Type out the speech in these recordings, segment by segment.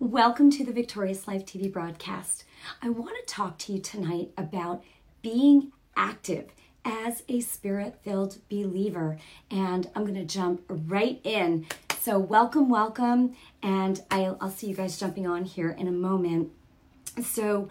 Welcome to the Victorious Life TV broadcast. I want to talk to you tonight about being active as a spirit filled believer. And I'm going to jump right in. So, welcome, welcome. And I'll, I'll see you guys jumping on here in a moment. So,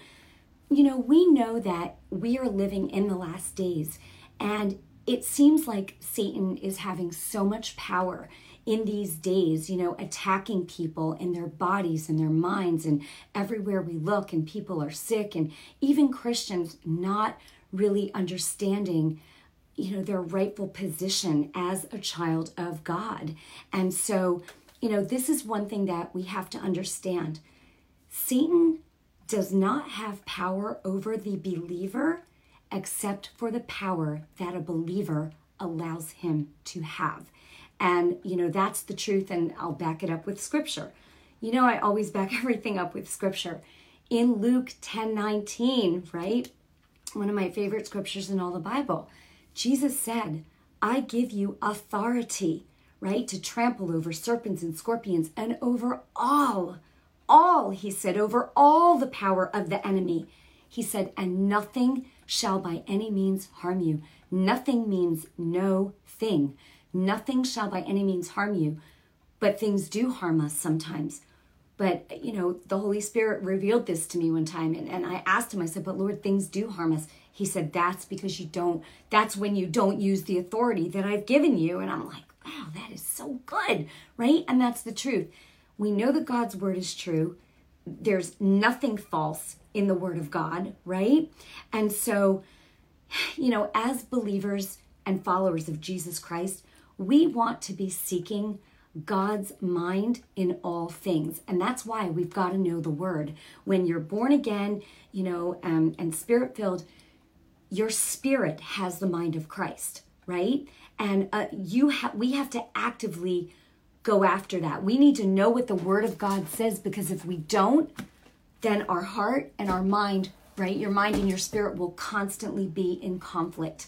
you know, we know that we are living in the last days, and it seems like Satan is having so much power in these days, you know, attacking people in their bodies and their minds and everywhere we look, and people are sick, and even Christians not really understanding you know their rightful position as a child of God. And so, you know, this is one thing that we have to understand. Satan does not have power over the believer except for the power that a believer allows him to have. And, you know, that's the truth, and I'll back it up with scripture. You know, I always back everything up with scripture. In Luke 10 19, right? One of my favorite scriptures in all the Bible, Jesus said, I give you authority, right, to trample over serpents and scorpions and over all, all, he said, over all the power of the enemy. He said, and nothing shall by any means harm you. Nothing means no thing. Nothing shall by any means harm you, but things do harm us sometimes. But, you know, the Holy Spirit revealed this to me one time, and, and I asked him, I said, But Lord, things do harm us. He said, That's because you don't, that's when you don't use the authority that I've given you. And I'm like, Wow, that is so good, right? And that's the truth. We know that God's word is true. There's nothing false in the word of God, right? And so, you know, as believers and followers of Jesus Christ, we want to be seeking God's mind in all things. And that's why we've got to know the word. When you're born again, you know, um, and spirit filled, your spirit has the mind of Christ, right? And uh, you have we have to actively go after that. We need to know what the word of God says because if we don't, then our heart and our mind, right? Your mind and your spirit will constantly be in conflict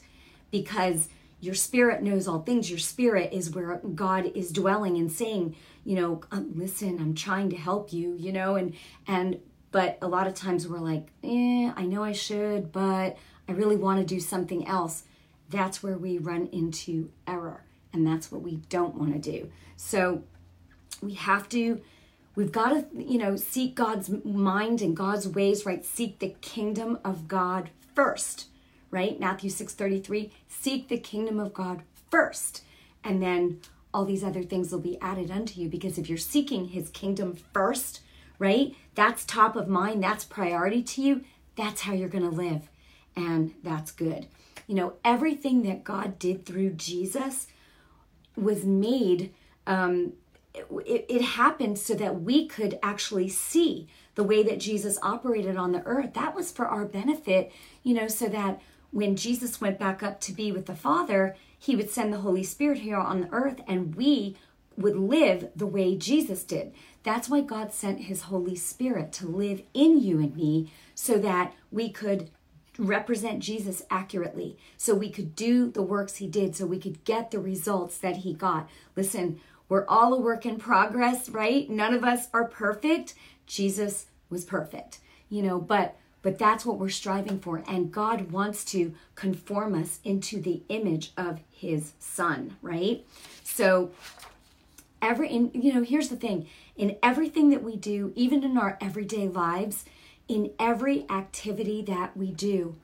because your spirit knows all things. Your spirit is where God is dwelling and saying, you know, um, listen, I'm trying to help you, you know, and and but a lot of times we're like, eh, I know I should, but I really want to do something else. That's where we run into error, and that's what we don't want to do. So we have to we've got to you know seek god's mind and god's ways right seek the kingdom of god first right? Matthew 6:33, seek the kingdom of God first, and then all these other things will be added unto you because if you're seeking his kingdom first, right? That's top of mind, that's priority to you, that's how you're going to live. And that's good. You know, everything that God did through Jesus was made um, it, it, happened so that we could actually see the way that Jesus operated on the earth. That was for our benefit, you know, so that when Jesus went back up to be with the Father, he would send the Holy Spirit here on the earth and we would live the way Jesus did. That's why God sent his Holy Spirit to live in you and me so that we could represent Jesus accurately, so we could do the works he did, so we could get the results that he got. Listen, we're all a work in progress, right? None of us are perfect. Jesus was perfect, you know, but but that's what we're striving for. And God wants to conform us into the image of his son, right? So every in, you know, here's the thing. In everything that we do, even in our everyday lives, in every activity that we do,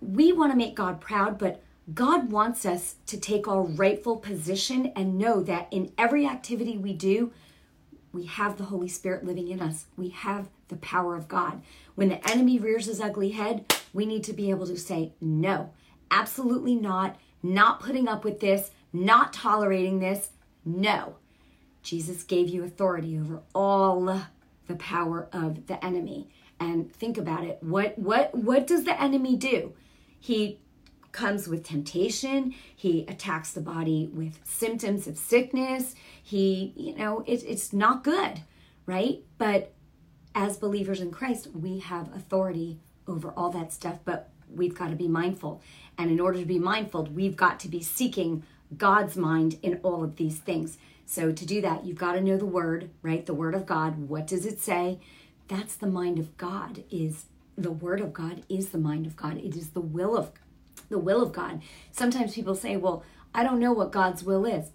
we want to make God proud, but God wants us to take our rightful position and know that in every activity we do, we have the Holy Spirit living in us. We have the power of God. When the enemy rears his ugly head, we need to be able to say, no, absolutely not, not putting up with this, not tolerating this. No. Jesus gave you authority over all the power of the enemy. And think about it. What what what does the enemy do? He comes with temptation. He attacks the body with symptoms of sickness. He, you know, it, it's not good, right? But as believers in Christ, we have authority over all that stuff, but we've got to be mindful. And in order to be mindful, we've got to be seeking God's mind in all of these things. So to do that, you've got to know the word, right? The word of God. What does it say? That's the mind of God is the word of God is the mind of God. It is the will of the will of God. Sometimes people say, "Well, I don't know what God's will is."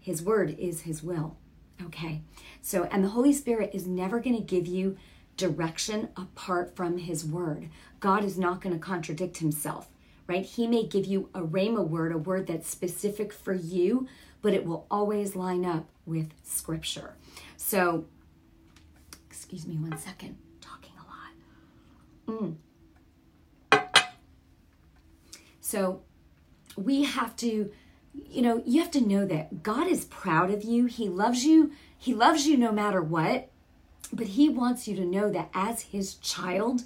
His word is his will. Okay. So, and the Holy Spirit is never going to give you direction apart from his word. God is not going to contradict himself, right? He may give you a rhema word, a word that's specific for you, but it will always line up with scripture. So, excuse me one second, talking a lot. Mm. So, we have to you know, you have to know that God is proud of you. He loves you. He loves you no matter what. But He wants you to know that as His child,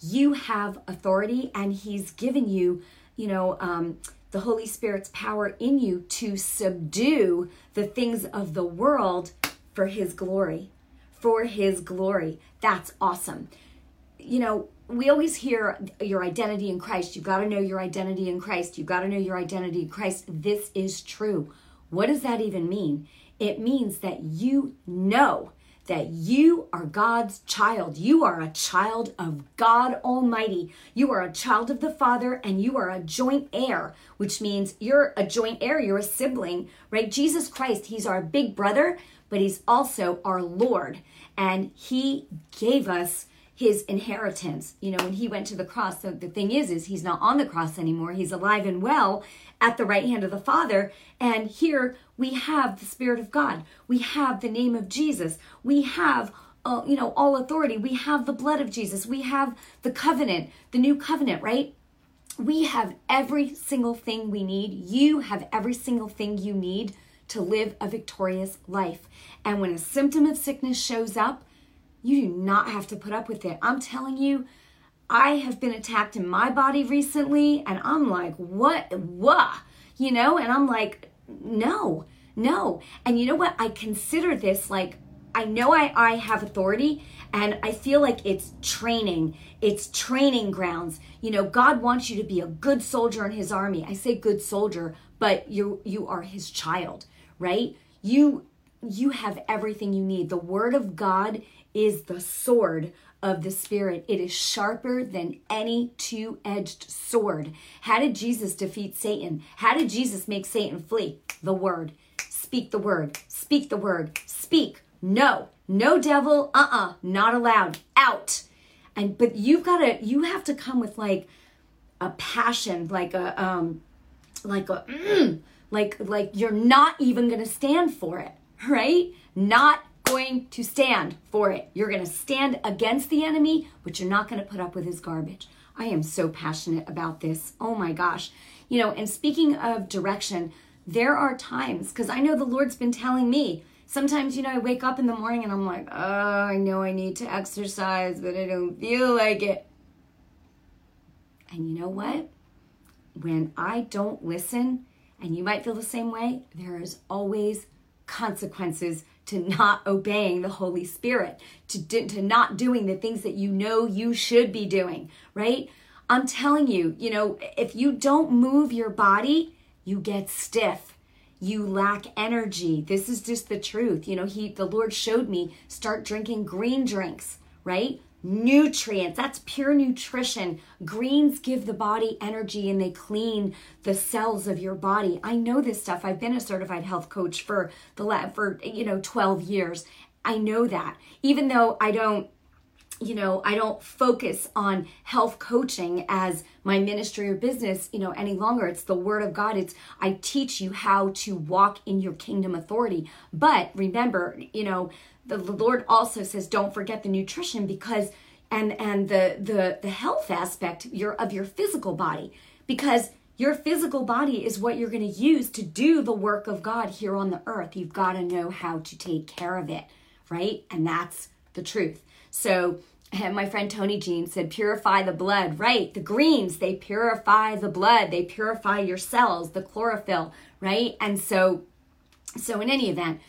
you have authority and He's given you, you know, um, the Holy Spirit's power in you to subdue the things of the world for His glory. For His glory. That's awesome. You know, we always hear your identity in Christ. You've got to know your identity in Christ. You've got to know your identity in Christ. This is true. What does that even mean? It means that you know that you are God's child. You are a child of God Almighty. You are a child of the Father and you are a joint heir, which means you're a joint heir, you're a sibling, right? Jesus Christ, He's our big brother, but He's also our Lord. And He gave us his inheritance. You know, when he went to the cross, so the thing is, is he's not on the cross anymore. He's alive and well at the right hand of the Father. And here we have the Spirit of God. We have the name of Jesus. We have uh, you know, all authority. We have the blood of Jesus. We have the covenant, the new covenant, right? We have every single thing we need. You have every single thing you need to live a victorious life. And when a symptom of sickness shows up, you do not have to put up with it. I'm telling you, I have been attacked in my body recently, and I'm like, what? What? You know? And I'm like, no, no. And you know what? I consider this like, I know I, I have authority, and I feel like it's training. It's training grounds. You know, God wants you to be a good soldier in his army. I say good soldier, but you you are his child, right? You you have everything you need. The word of God is the sword of the Spirit. It is sharper than any two edged sword. How did Jesus defeat Satan? How did Jesus make Satan flee? The word. Speak the word. Speak the word. Speak. No. No devil. Uh uh-uh, uh. Not allowed. Out. And but you've got to you have to come with like a passion, like a um like a mm, like like you're not even going to stand for it, right? Not going to stand for it. You're going to stand against the enemy, but you're not going to put up with his garbage. I am so passionate about this. Oh my gosh. You know, and speaking of direction, there are times, because I know the Lord's been telling me, sometimes, you know, I wake up in the morning and I'm like, oh, I know I need to exercise, but I don't feel like it. And you know what? When I don't listen, and you might feel the same way, there is always consequences to not obeying the Holy Spirit, to, do, to not doing the things that you know you should be doing, right? I'm telling you, you know, if you don't move your body, you get stiff. You lack energy. This is just the truth. You know, he the Lord showed me start drinking green drinks, right? Nutrients. That's pure nutrition. Greens give the body energy and they clean the cells of your body. I know this stuff. I've been a certified health coach for the lab for you know 12 years. I know that. Even though I don't you know, I don't focus on health coaching as my ministry or business, you know, any longer. It's the word of God. It's I teach you how to walk in your kingdom authority. But remember, you know, the, Lord also says don't forget the nutrition because and and the the the health aspect your of your physical body because your physical body is what you're going to use to do the work of God here on the earth. You've got to know how to take care of it, right? And that's the truth. So, my friend Tony Jean said, purify the blood, right? The greens, they purify the blood, they purify your cells, the chlorophyll, right? And so, so in any event,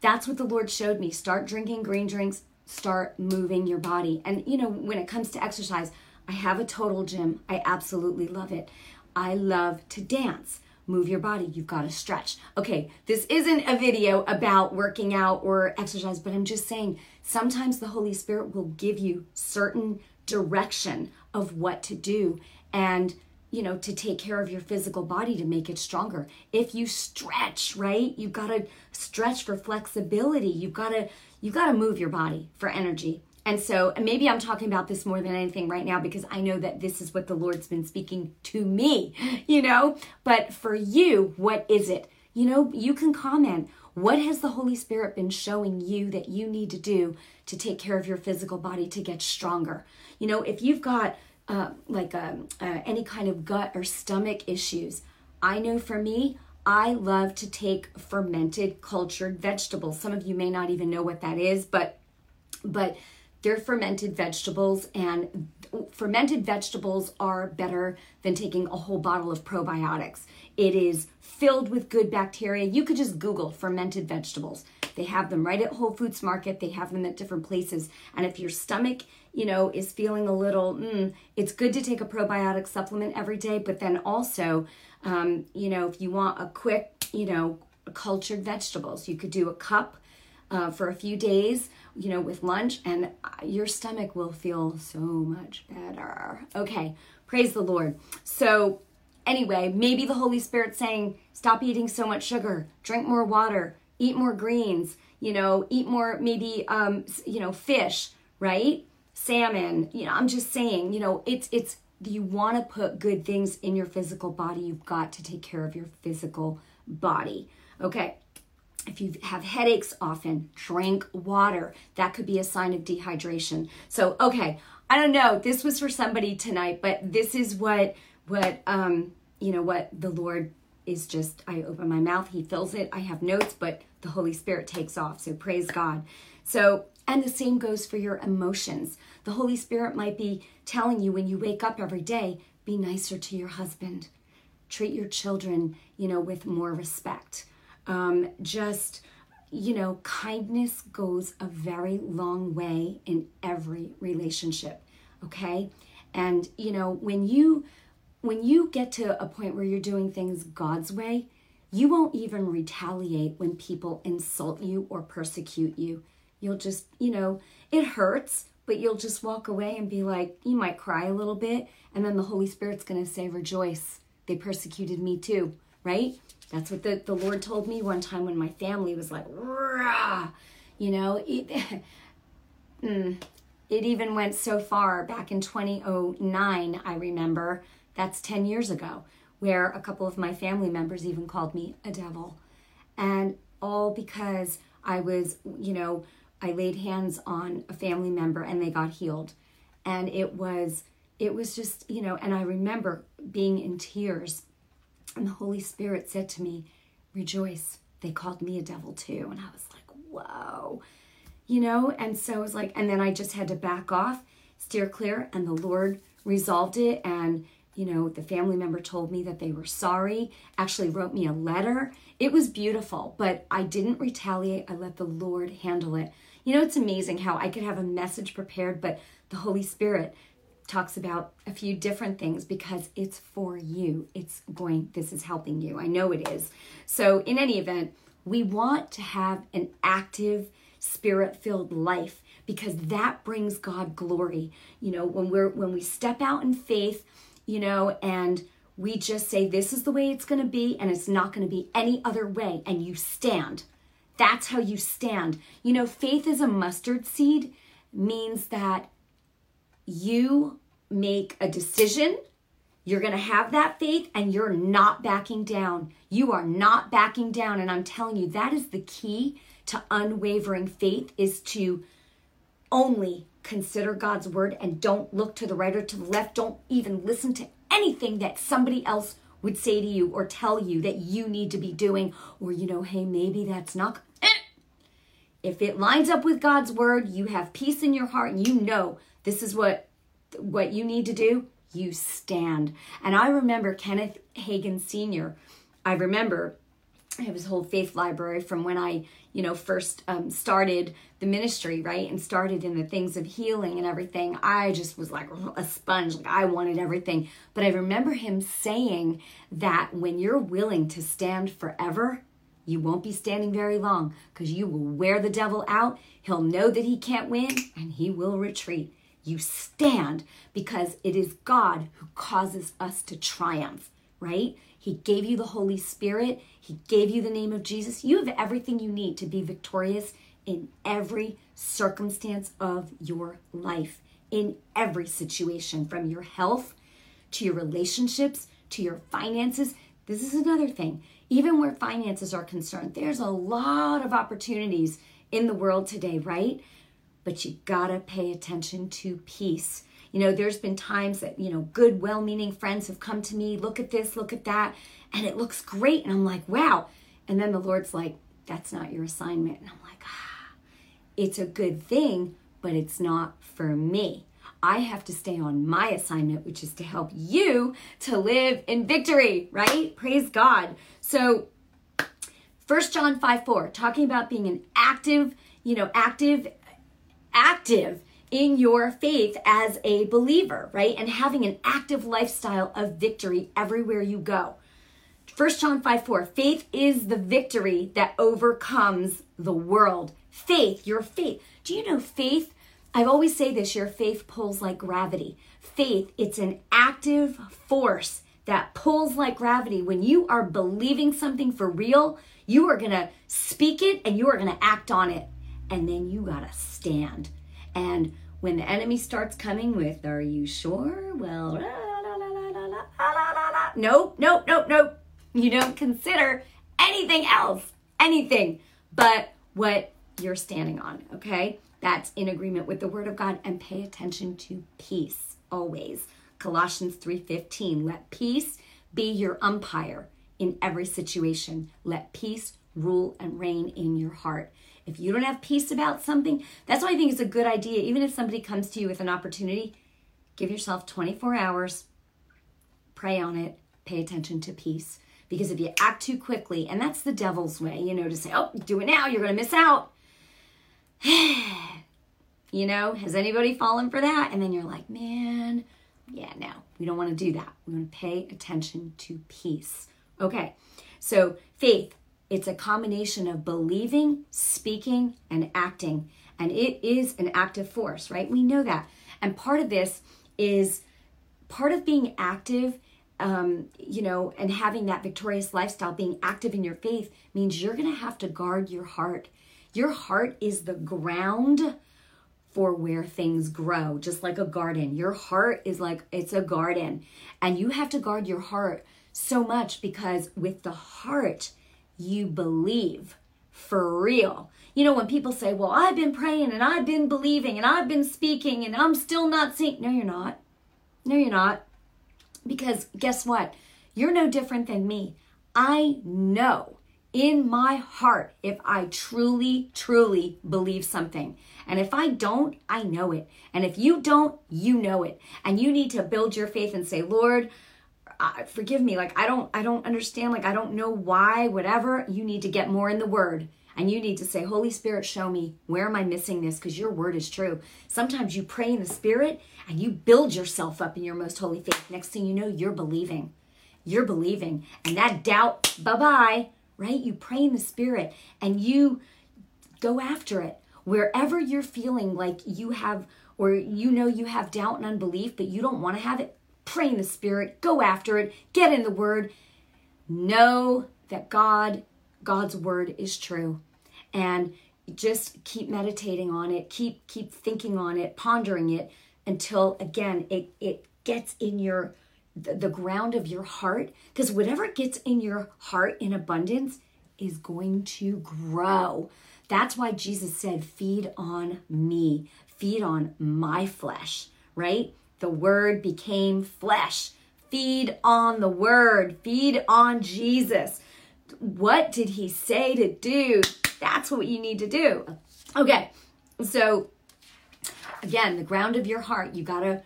that's what the Lord showed me. Start drinking green drinks, start moving your body. And, you know, when it comes to exercise, I have a total gym. I absolutely love it. I love to dance. move your body. You've got to stretch. Okay, this isn't a video about working out or exercise, but I'm just saying sometimes the Holy Spirit will give you certain direction of what to do and you know to take care of your physical body to make it stronger. If you stretch right you've got to stretch for flexibility. You've got to you've got to move your body for energy. And so and maybe i'm talking about this more than anything right now because i know that this is what the lord's been speaking to me you know? But for you what is it? You know you can comment. What has the holy spirit been showing you that you need to do to take care of your physical body to get stronger? You know if you've got uh, like um, uh, any kind of gut or stomach issues. I know for me, I love to take fermented cultured vegetables. Some of you may not even know what that is, but but they're fermented vegetables and fermented vegetables are better than taking a whole bottle of probiotics. It is filled with good bacteria. You could just Google fermented vegetables. They have them right at Whole Foods Market. They have them at different places. And if your stomach, you know, is feeling a little, mm, it's good to take a probiotic supplement every day. But then also, um, you know, if you want a quick, you know, cultured vegetables, you could do a cup uh, for a few days, you know, with lunch, and your stomach will feel so much better. Okay, praise the Lord. So, anyway, maybe the Holy Spirit saying, stop eating so much sugar, drink more water, eat more greens, you know, eat more maybe um, you know, fish, right? Salmon. You know, I'm just saying, you know, it's it's you want to put good things in your physical body, you've got to take care of your physical body. Okay. If you have headaches often, drink water. That could be a sign of dehydration. So, okay, I don't know. This was for somebody tonight, but this is what what um you know what the Lord is just I open my mouth, he fills it. I have notes, but the Holy Spirit takes off. So praise God. So, and the same goes for your emotions. The Holy Spirit might be telling you when you wake up every day, be nicer to your husband. Treat your children, you know, with more respect. Um, just, you know, kindness goes a very long way in every relationship. Okay. And, you know, when you when you get to a point where you're doing things God's way, you won't even retaliate when people insult you or persecute you. You'll just, you know, it hurts, but you'll just walk away and be like, you might cry a little bit, and then the Holy Spirit's going to say, Rejoice, they persecuted me too, right? That's what the, the Lord told me one time when my family was like, Rah! you know, it, mm, it even went so far back in 2009, I remember that's 10 years ago, where a couple of my family members even called me a devil. And all because I was, you know, I laid hands on a family member and they got healed. And it was, it was just, you know, and I remember being in tears. And the Holy Spirit said to me, Rejoice. They called me a devil too. And I was like, Whoa. You know, and so it was like, and then I just had to back off, steer clear, and the Lord resolved it. And you know, the family member told me that they were sorry, actually wrote me a letter. It was beautiful, but I didn't retaliate. I let the Lord handle it. You know, it's amazing how I could have a message prepared, but the Holy Spirit talks about a few different things because it's for you. It's going, this is helping you. I know it is. So, in any event, we want to have an active, spirit filled life because that brings God glory. You know, when we're when we step out in faith, you know, and we just say, this is the way it's going to be, and it's not going to be any other way, and you stand. That's how you stand. You know, faith is a mustard seed, means that you make a decision. You're going to have that faith and you're not backing down. You are not backing down. And I'm telling you, that is the key to unwavering faith is to only consider God's word and don't look to the right or to the left. Don't even listen to anything that somebody else would say to you or tell you that you need to be doing, or, you know, hey, maybe that's not. Eh. If it lines up with God's word, you have peace in your heart and you know this is what what you need to do, you stand. And I remember Kenneth Hagin Sr. I remember I have this whole faith library from when I, you know, first um, started the ministry, right? And started in the things of healing and everything. I just was like a sponge. Like I wanted everything. But I remember him saying that when you're willing to stand forever, you won't be standing very long because you will wear the devil out. He'll know that he can't win and he will retreat. You stand because it is God who causes us to triumph, right? He gave you the Holy Spirit. He gave you the name of Jesus. You have everything you need to be victorious in every circumstance of your life, in every situation, from your health to your relationships to your finances. This is another thing. Even where finances are concerned, there's a lot of opportunities in the world today, right? But you gotta pay attention to peace. You know, there's been times that, you know, good, well meaning friends have come to me, look at this, look at that, and it looks great. And I'm like, wow. And then the Lord's like, that's not your assignment. And I'm like, ah, it's a good thing, but it's not for me. I have to stay on my assignment, which is to help you to live in victory, right? Praise God. So, First John 5 4, talking about being an active, you know, active, active in your faith as a believer, right? And having an active lifestyle of victory everywhere you go. 1 John 5 4, faith is the victory that overcomes the world. Faith, your faith. Do you know faith? I always say this your faith pulls like gravity. Faith, it's an active force that pulls like gravity. When you are believing something for real, you are going to speak it and you are going to act on it. And then you got to stand. And when the enemy starts coming with, Are you sure? Well, nope, nope, nope, nope. You don't consider anything else, anything but what you're standing on, okay? That's in agreement with the word of God and pay attention to peace always. Colossians 3:15, let peace be your umpire in every situation. Let peace rule and reign in your heart. If you don't have peace about something, that's why I think it's a good idea. Even if somebody comes to you with an opportunity, give yourself 24 hours, pray on it, pay attention to peace. Because if you act too quickly, and that's the devil's way, you know, to say, oh, do it now, you're going to miss out. you know, has anybody fallen for that? And then you're like, man, yeah, no, we don't want to do that. We want to pay attention to peace. Okay, so faith, it's a combination of believing, speaking, and acting. And it is an active force, right? We know that. And part of this is part of being active, um, you know, and having that victorious lifestyle, being active in your faith means you're going to have to guard your heart. Your heart is the ground for where things grow, just like a garden. Your heart is like it's a garden, and you have to guard your heart so much because with the heart, you believe for real. You know, when people say, Well, I've been praying and I've been believing and I've been speaking and I'm still not seeing. No, you're not. No, you're not. Because guess what? You're no different than me. I know in my heart if I truly, truly believe something. And if I don't, I know it. And if you don't, you know it. And you need to build your faith and say, Lord, uh, forgive me like i don't i don't understand like i don't know why whatever you need to get more in the word. And you need to say holy spirit show me where am i missing this? Because your word is true. Sometimes you pray in the spirit and you build yourself up in your most holy faith. Next thing you know you're believing. You're believing. And that doubt bye-bye right? You pray in the spirit and you go after it. Wherever you're feeling like you have or you know you have doubt and unbelief but you don't want to have it pray in the Spirit, go after it, get in the Word. Know that God, God's Word is true. And just keep meditating on it, keep keep thinking on it, pondering it until again it it gets in your the, the ground of your heart because whatever gets in your heart in abundance is going to grow. That's why Jesus said, Feed on me, feed on my flesh, right? The Word became flesh. Feed on the Word, feed on Jesus. What did He say to do? That's what you need to do. Okay, so again, the ground of your heart, you gotta,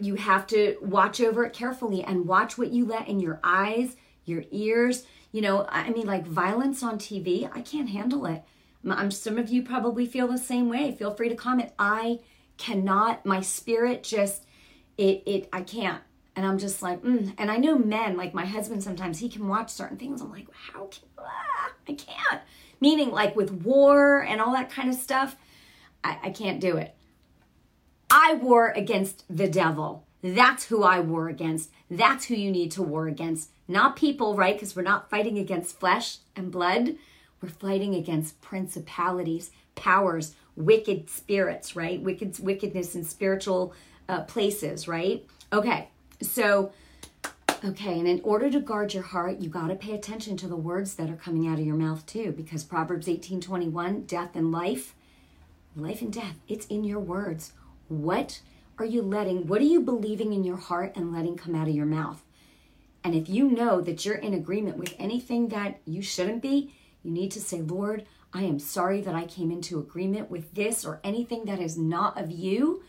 you have to watch over it carefully and watch what you let in your eyes, your ears, You know, I mean, like violence on TV, I can't handle it. I'm, some of you probably feel the same way. Feel free to comment. I cannot, my spirit just, it, it, I can't. And I'm just like, mm. and I know men, like my husband sometimes, he can watch certain things. I'm like, how can, ah, I can't. Meaning, like with war and all that kind of stuff, I, I can't do it. I war against the devil. That's who I war against. That's who you need to war against. Not people, right? Because we're not fighting against flesh and blood. We're fighting against principalities, powers, wicked spirits, right? Wicked wickedness and spiritual uh, places, right? Okay, so okay, and in order to guard your heart, you got to pay attention to the words that are coming out of your mouth too, because Proverbs eighteen twenty one, death and life, life and death, it's in your words. What are you letting? What are you believing in your heart and letting come out of your mouth? And if you know that you're in agreement with anything that you shouldn't be, you need to say, Lord, I am sorry that I came into agreement with this or anything that is not of you.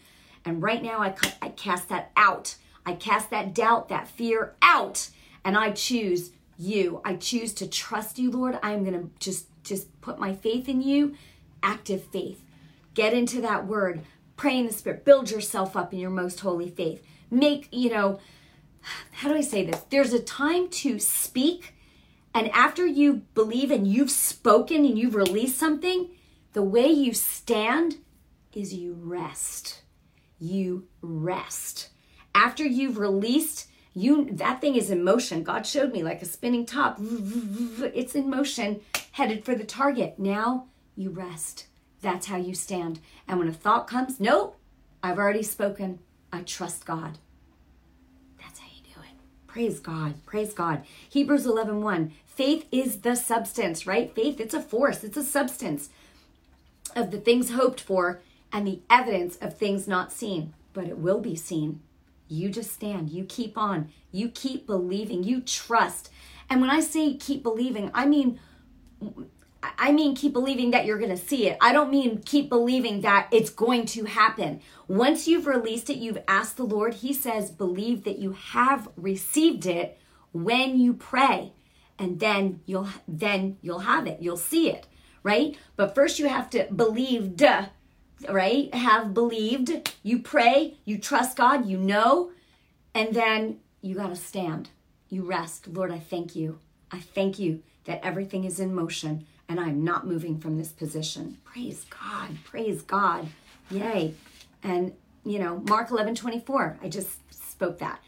And right now, I, I cast that out. I cast that doubt, that fear out. And I choose you. I choose to trust you, Lord. I'm going to just just put my faith in you, active faith. Get into that word. Pray in the spirit. Build yourself up in your most holy faith. Make, you know, how do I say this? There's a time to speak and after you believe and you've spoken and you've released something, the way you stand is you rest. You rest. After you've released, you that thing is in motion. God showed me like a spinning top. It's in motion, headed for the target. Now you rest. That's how you stand. And when a thought comes, nope, I've already spoken. I trust God. That's how you do it. Praise God. Praise God. Hebrews 11 1. Faith is the substance, right? Faith, it's a force, it's a substance of the things hoped for and the evidence of things not seen, but it will be seen. You just stand, you keep on, you keep believing, you trust. And when I say keep believing, I mean I mean keep believing that you're going to see it. I don't mean keep believing that it's going to happen. Once you've released it, you've asked the Lord, he says believe that you have received it when you pray and then you'll then you'll have it you'll see it right but first you have to believe duh right have believed. You pray you trust god you know and then you got to stand. You rest. Lord i thank you. I thank you that everything is in motion and i'm not moving from this position. Praise god praise god. Yay. And you know mark 11 24 i just spoke that.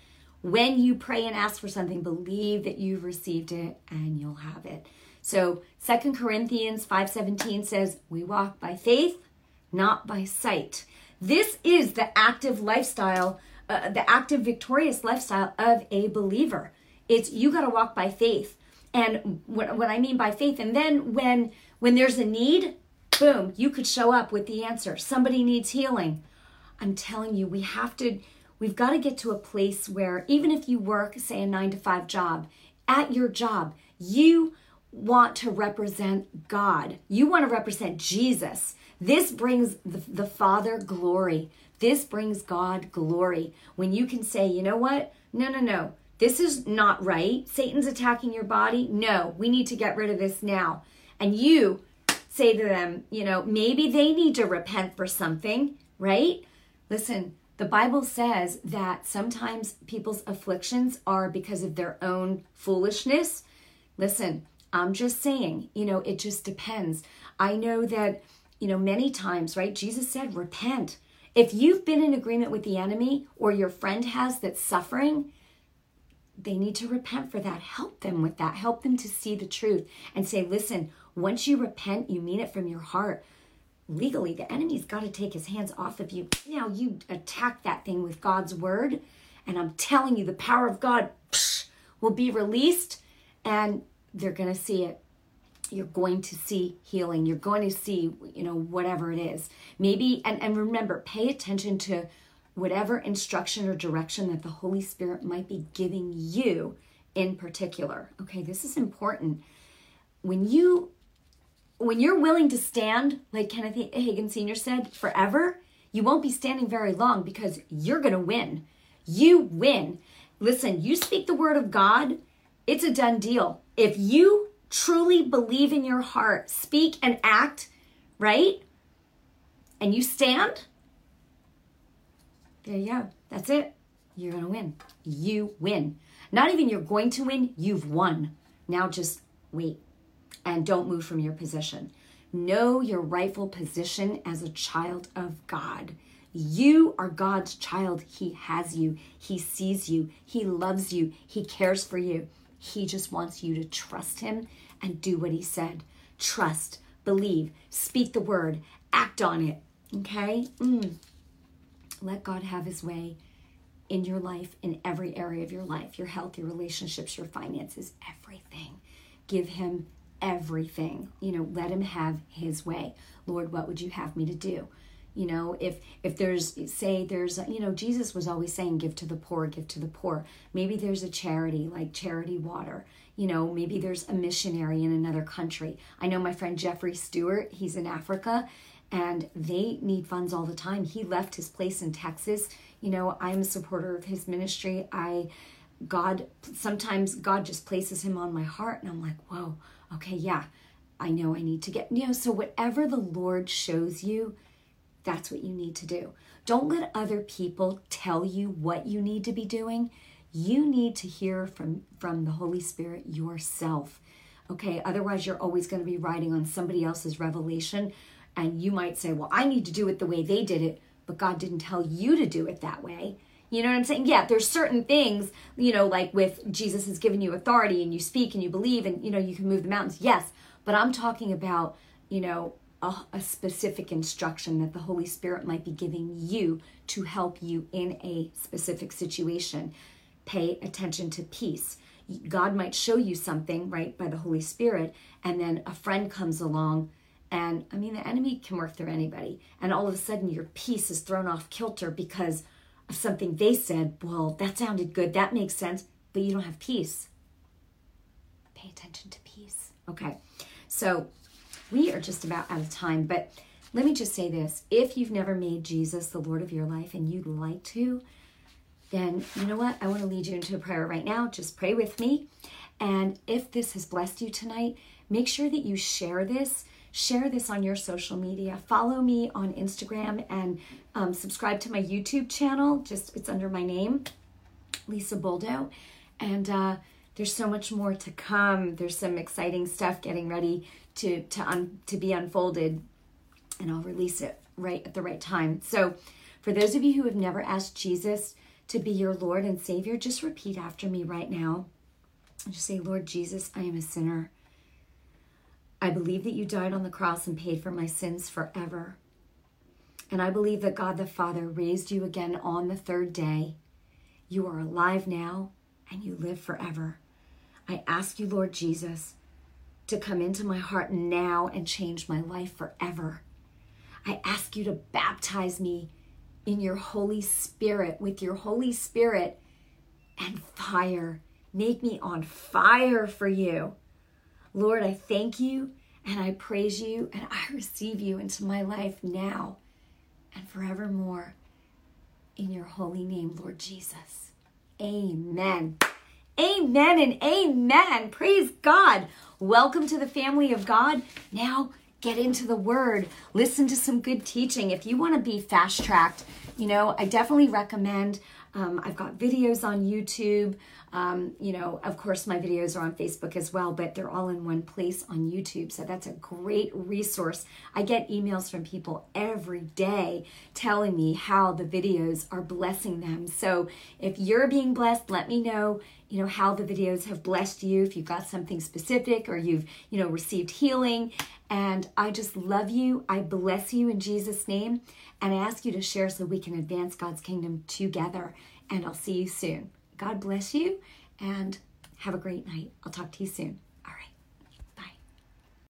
When you pray and ask for something, believe that you've received it and you'll have it. So Second Corinthians 5:17 says, "We walk by faith, not by sight." This is the active lifestyle, uh, the active victorious lifestyle of a believer. It's you got to walk by faith. And what, what I mean by faith, and then when when there's a need, boom, you could show up with the answer. Somebody needs healing. I'm telling you, we have to We've got to get to a place where even if you work, say, a nine to five job, at your job, you want to represent God. You want to represent Jesus. This brings the, the Father glory. This brings God glory. When you can say, you know what? No, no, no. This is not right. Satan's attacking your body. No, we need to get rid of this now. And you say to them, you know, maybe they need to repent for something, right? Listen, the Bible says that sometimes people's afflictions are because of their own foolishness. Listen, I'm just saying, you know, it just depends. I know that, you know, many times, right? Jesus said, repent. If you've been in agreement with the enemy or your friend has that's suffering, they need to repent for that. Help them with that. Help them to see the truth and say, listen, once you repent, you mean it from your heart legally the enemy's got to take his hands off of you now you attack that thing with god's word and i'm telling you the power of god psh, will be released and they're going to see it you're going to see healing you're going to see you know whatever it is maybe and, and remember pay attention to whatever instruction or direction that the holy spirit might be giving you in particular okay this is important when you when you're willing to stand, like Kenneth Hagin Sr. said, forever, you won't be standing very long because you're going to win. You win. Listen, you speak the word of God, it's a done deal. If you truly believe in your heart, speak and act, right? And you stand, there you go. That's it. You're going to win. You win. Not even you're going to win, you've won. Now just wait and don't move from your position. Know your rightful position as a child of God. You are God's child. He has you, He sees you, He loves you, He cares for you. He just wants you to trust Him and do what He said. Trust, believe, speak the word, act on it. Okay? Mm. Let God have His way in your life, in every area of your life your health, your relationships, your finances, everything. Give Him everything. You know, let Him have His way. Lord, what would you have me to do? You know if if there's say there's you know jesus was always saying give to the poor give to the poor. Maybe there's a charity like charity water you know maybe there's a missionary in another country. I know my friend jeffrey stewart he's in africa and they need funds all the time. He left his place in texas. You know i'm a supporter of his ministry. I god sometimes god just places him on my heart and i'm like whoa okay yeah i know i need to get you know so whatever the lord shows you that's what you need to do. Don't let other people tell you what you need to be doing. You need to hear from, from the Holy Spirit yourself. Okay, otherwise, you're always going to be riding on somebody else's revelation. And you might say, Well, I need to do it the way they did it, but God didn't tell you to do it that way. You know what I'm saying? Yeah, there's certain things, you know, like with Jesus has given you authority and you speak and you believe and, you know, you can move the mountains. Yes, but I'm talking about, you know, a, a, specific instruction that the Holy Spirit might be giving you to help you in a specific situation. Pay attention to peace. God might show you something, right, by the Holy Spirit, and then a friend comes along. And I mean, the enemy can work through anybody. And all of a sudden, your peace is thrown off kilter because of something they said. Well, that sounded good. That makes sense. But you don't have peace. Pay attention to peace. Okay. So we are just about out of time, but let me just say this. If you've never made Jesus the Lord of your life and you'd like to, then you know what? I want to lead you into a prayer right now. Just pray with me. And if this has blessed you tonight, make sure that you share this. Share this on your social media. Follow me on Instagram and um, subscribe to my YouTube channel. Just it's under my name, Lisa Boldo. And uh, there's so much more to come. There's some exciting stuff getting ready to to un, to be unfolded, and I'll release it right at the right time. So, for those of you who have never asked Jesus to be your Lord and Savior, just repeat after me right now. Just say, Lord Jesus, I am a sinner. I believe that you died on the cross and paid for my sins forever. And I believe that God the Father raised you again on the third day. You are alive now and you live forever. I ask you, Lord Jesus, to come into my heart now and change my life forever. I ask you to baptize me in your Holy Spirit, with your Holy Spirit and fire. Make me on fire for you. Lord, I thank you and I praise you and I receive you into my life now and forevermore. In your holy name, Lord Jesus. Amen. Amen and amen. Praise God. Welcome to the family of God. Now get into the word, listen to some good teaching. If you want to be fast tracked, you know, I definitely recommend. Um, I've got videos on YouTube. Um, you know, of course, my videos are on Facebook as well, but they're all in one place on YouTube. So that's a great resource. I get emails from people every day telling me how the videos are blessing them. So if you're being blessed, let me know you know how the videos have blessed you if you've got something specific or you've you know received healing and i just love you i bless you in jesus name and i ask you to share so we can advance god's kingdom together and i'll see you soon God bless you and have a great night. I'll talk to you soon.